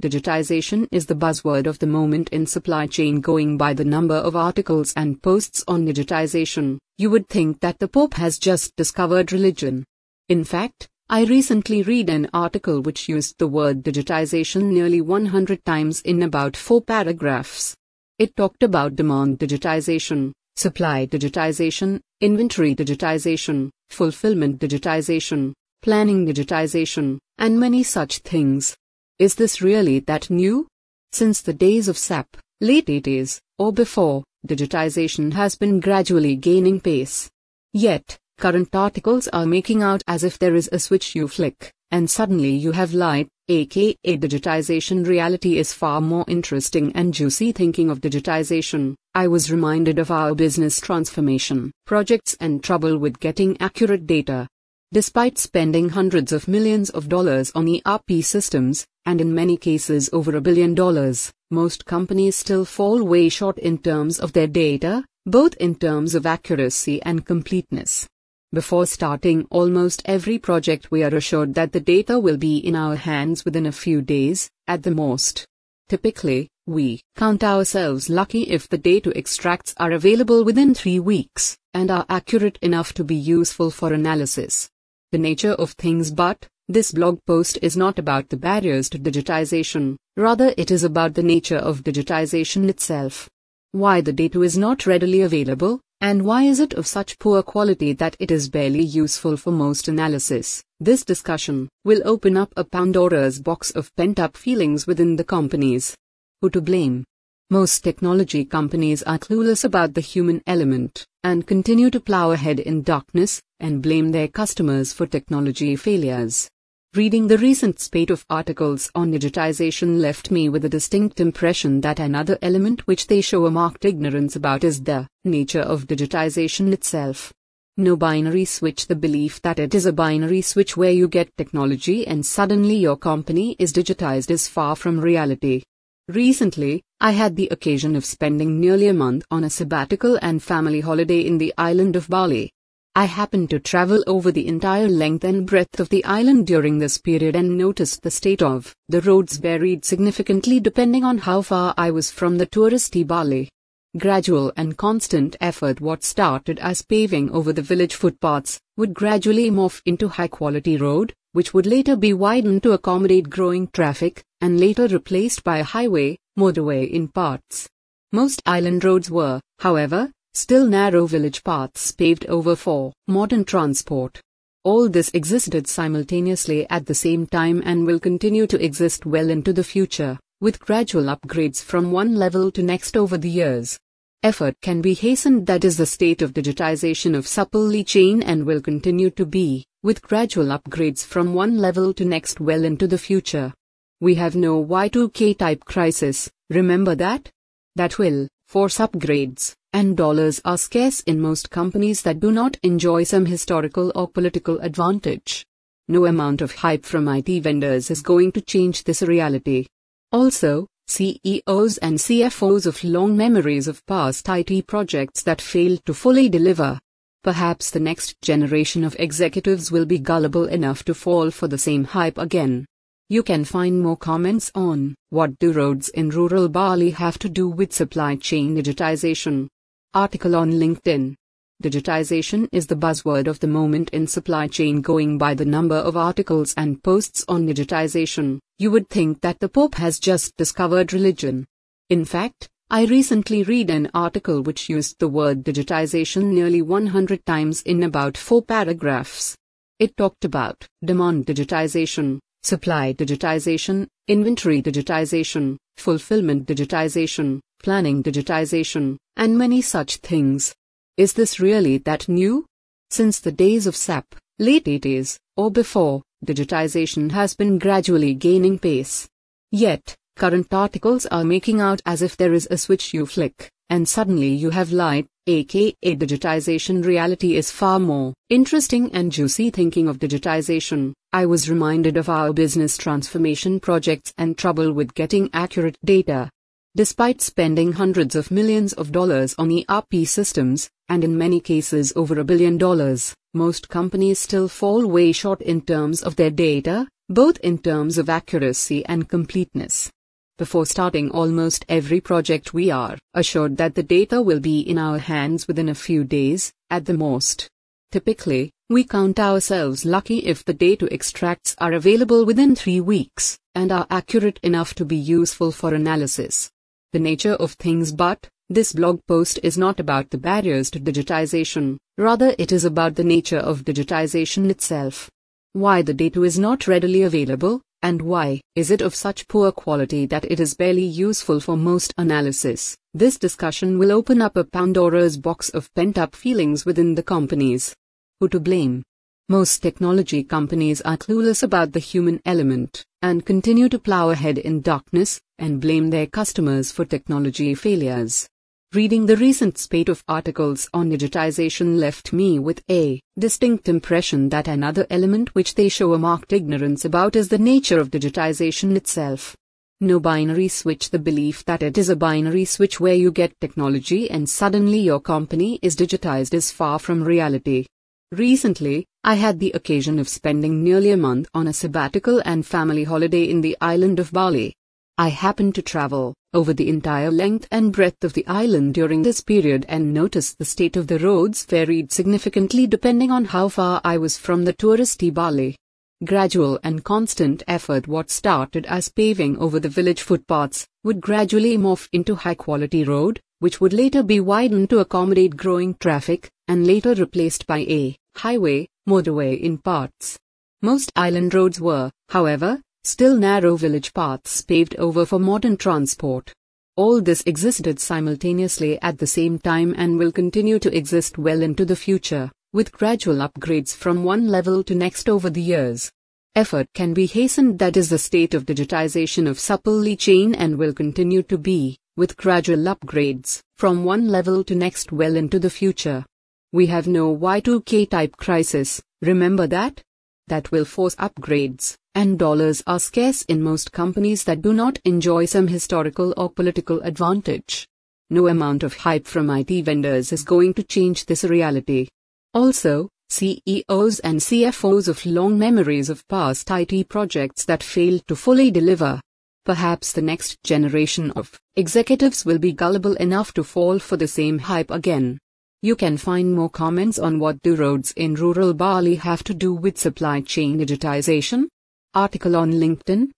Digitization is the buzzword of the moment in supply chain going by the number of articles and posts on digitization. You would think that the Pope has just discovered religion. In fact, I recently read an article which used the word digitization nearly 100 times in about four paragraphs. It talked about demand digitization, supply digitization, inventory digitization, fulfillment digitization, planning digitization, and many such things. Is this really that new? Since the days of SAP, late 80s, or before, digitization has been gradually gaining pace. Yet, current articles are making out as if there is a switch you flick, and suddenly you have light, aka digitization. Reality is far more interesting and juicy. Thinking of digitization, I was reminded of our business transformation projects and trouble with getting accurate data. Despite spending hundreds of millions of dollars on ERP systems, and in many cases over a billion dollars, most companies still fall way short in terms of their data, both in terms of accuracy and completeness. Before starting almost every project, we are assured that the data will be in our hands within a few days, at the most. Typically, we count ourselves lucky if the data extracts are available within three weeks and are accurate enough to be useful for analysis the nature of things but, this blog post is not about the barriers to digitization, rather it is about the nature of digitization itself. Why the data is not readily available, and why is it of such poor quality that it is barely useful for most analysis? This discussion will open up a Pandora's box of pent up feelings within the companies. Who to blame? Most technology companies are clueless about the human element and continue to plow ahead in darkness and blame their customers for technology failures. Reading the recent spate of articles on digitization left me with a distinct impression that another element which they show a marked ignorance about is the nature of digitization itself. No binary switch, the belief that it is a binary switch where you get technology and suddenly your company is digitized is far from reality. Recently, I had the occasion of spending nearly a month on a sabbatical and family holiday in the island of Bali. I happened to travel over the entire length and breadth of the island during this period and noticed the state of the roads varied significantly depending on how far I was from the touristy Bali. Gradual and constant effort what started as paving over the village footpaths would gradually morph into high quality road, which would later be widened to accommodate growing traffic, and later replaced by a highway, motorway in parts. Most island roads were, however, still narrow village paths paved over for modern transport. All this existed simultaneously at the same time and will continue to exist well into the future, with gradual upgrades from one level to next over the years. Effort can be hastened that is the state of digitization of supply chain and will continue to be, with gradual upgrades from one level to next well into the future. We have no Y2K type crisis, remember that? That will force upgrades, and dollars are scarce in most companies that do not enjoy some historical or political advantage. No amount of hype from IT vendors is going to change this reality. Also, CEOs and CFOs of long memories of past IT projects that failed to fully deliver. Perhaps the next generation of executives will be gullible enough to fall for the same hype again. You can find more comments on what do roads in rural Bali have to do with supply chain digitization. Article on LinkedIn. Digitization is the buzzword of the moment in supply chain going by the number of articles and posts on digitization. You would think that the Pope has just discovered religion. In fact, I recently read an article which used the word digitization nearly 100 times in about four paragraphs. It talked about demand digitization, supply digitization, inventory digitization, fulfillment digitization, planning digitization, and many such things. Is this really that new? Since the days of SAP, late 80s, or before, digitization has been gradually gaining pace. Yet, current articles are making out as if there is a switch you flick, and suddenly you have light, aka digitization. Reality is far more interesting and juicy. Thinking of digitization, I was reminded of our business transformation projects and trouble with getting accurate data. Despite spending hundreds of millions of dollars on ERP systems, and in many cases over a billion dollars, most companies still fall way short in terms of their data, both in terms of accuracy and completeness. Before starting almost every project, we are assured that the data will be in our hands within a few days, at the most. Typically, we count ourselves lucky if the data extracts are available within three weeks and are accurate enough to be useful for analysis. The nature of things, but this blog post is not about the barriers to digitization, rather, it is about the nature of digitization itself. Why the data is not readily available, and why is it of such poor quality that it is barely useful for most analysis. This discussion will open up a Pandora's box of pent up feelings within the companies. Who to blame? Most technology companies are clueless about the human element and continue to plow ahead in darkness and blame their customers for technology failures. Reading the recent spate of articles on digitization left me with a distinct impression that another element which they show a marked ignorance about is the nature of digitization itself. No binary switch, the belief that it is a binary switch where you get technology and suddenly your company is digitized is far from reality. Recently, I had the occasion of spending nearly a month on a sabbatical and family holiday in the island of Bali. I happened to travel over the entire length and breadth of the island during this period and noticed the state of the roads varied significantly depending on how far I was from the touristy Bali. Gradual and constant effort, what started as paving over the village footpaths, would gradually morph into high quality road, which would later be widened to accommodate growing traffic, and later replaced by a highway, motorway in parts. Most island roads were, however, still narrow village paths paved over for modern transport. All this existed simultaneously at the same time and will continue to exist well into the future, with gradual upgrades from one level to next over the years. Effort can be hastened that is the state of digitization of supply chain and will continue to be, with gradual upgrades, from one level to next well into the future. We have no Y2K type crisis, remember that? That will force upgrades, and dollars are scarce in most companies that do not enjoy some historical or political advantage. No amount of hype from IT vendors is going to change this reality. Also, CEOs and CFOs of long memories of past IT projects that failed to fully deliver. Perhaps the next generation of executives will be gullible enough to fall for the same hype again. You can find more comments on what do roads in rural Bali have to do with supply chain digitization? Article on LinkedIn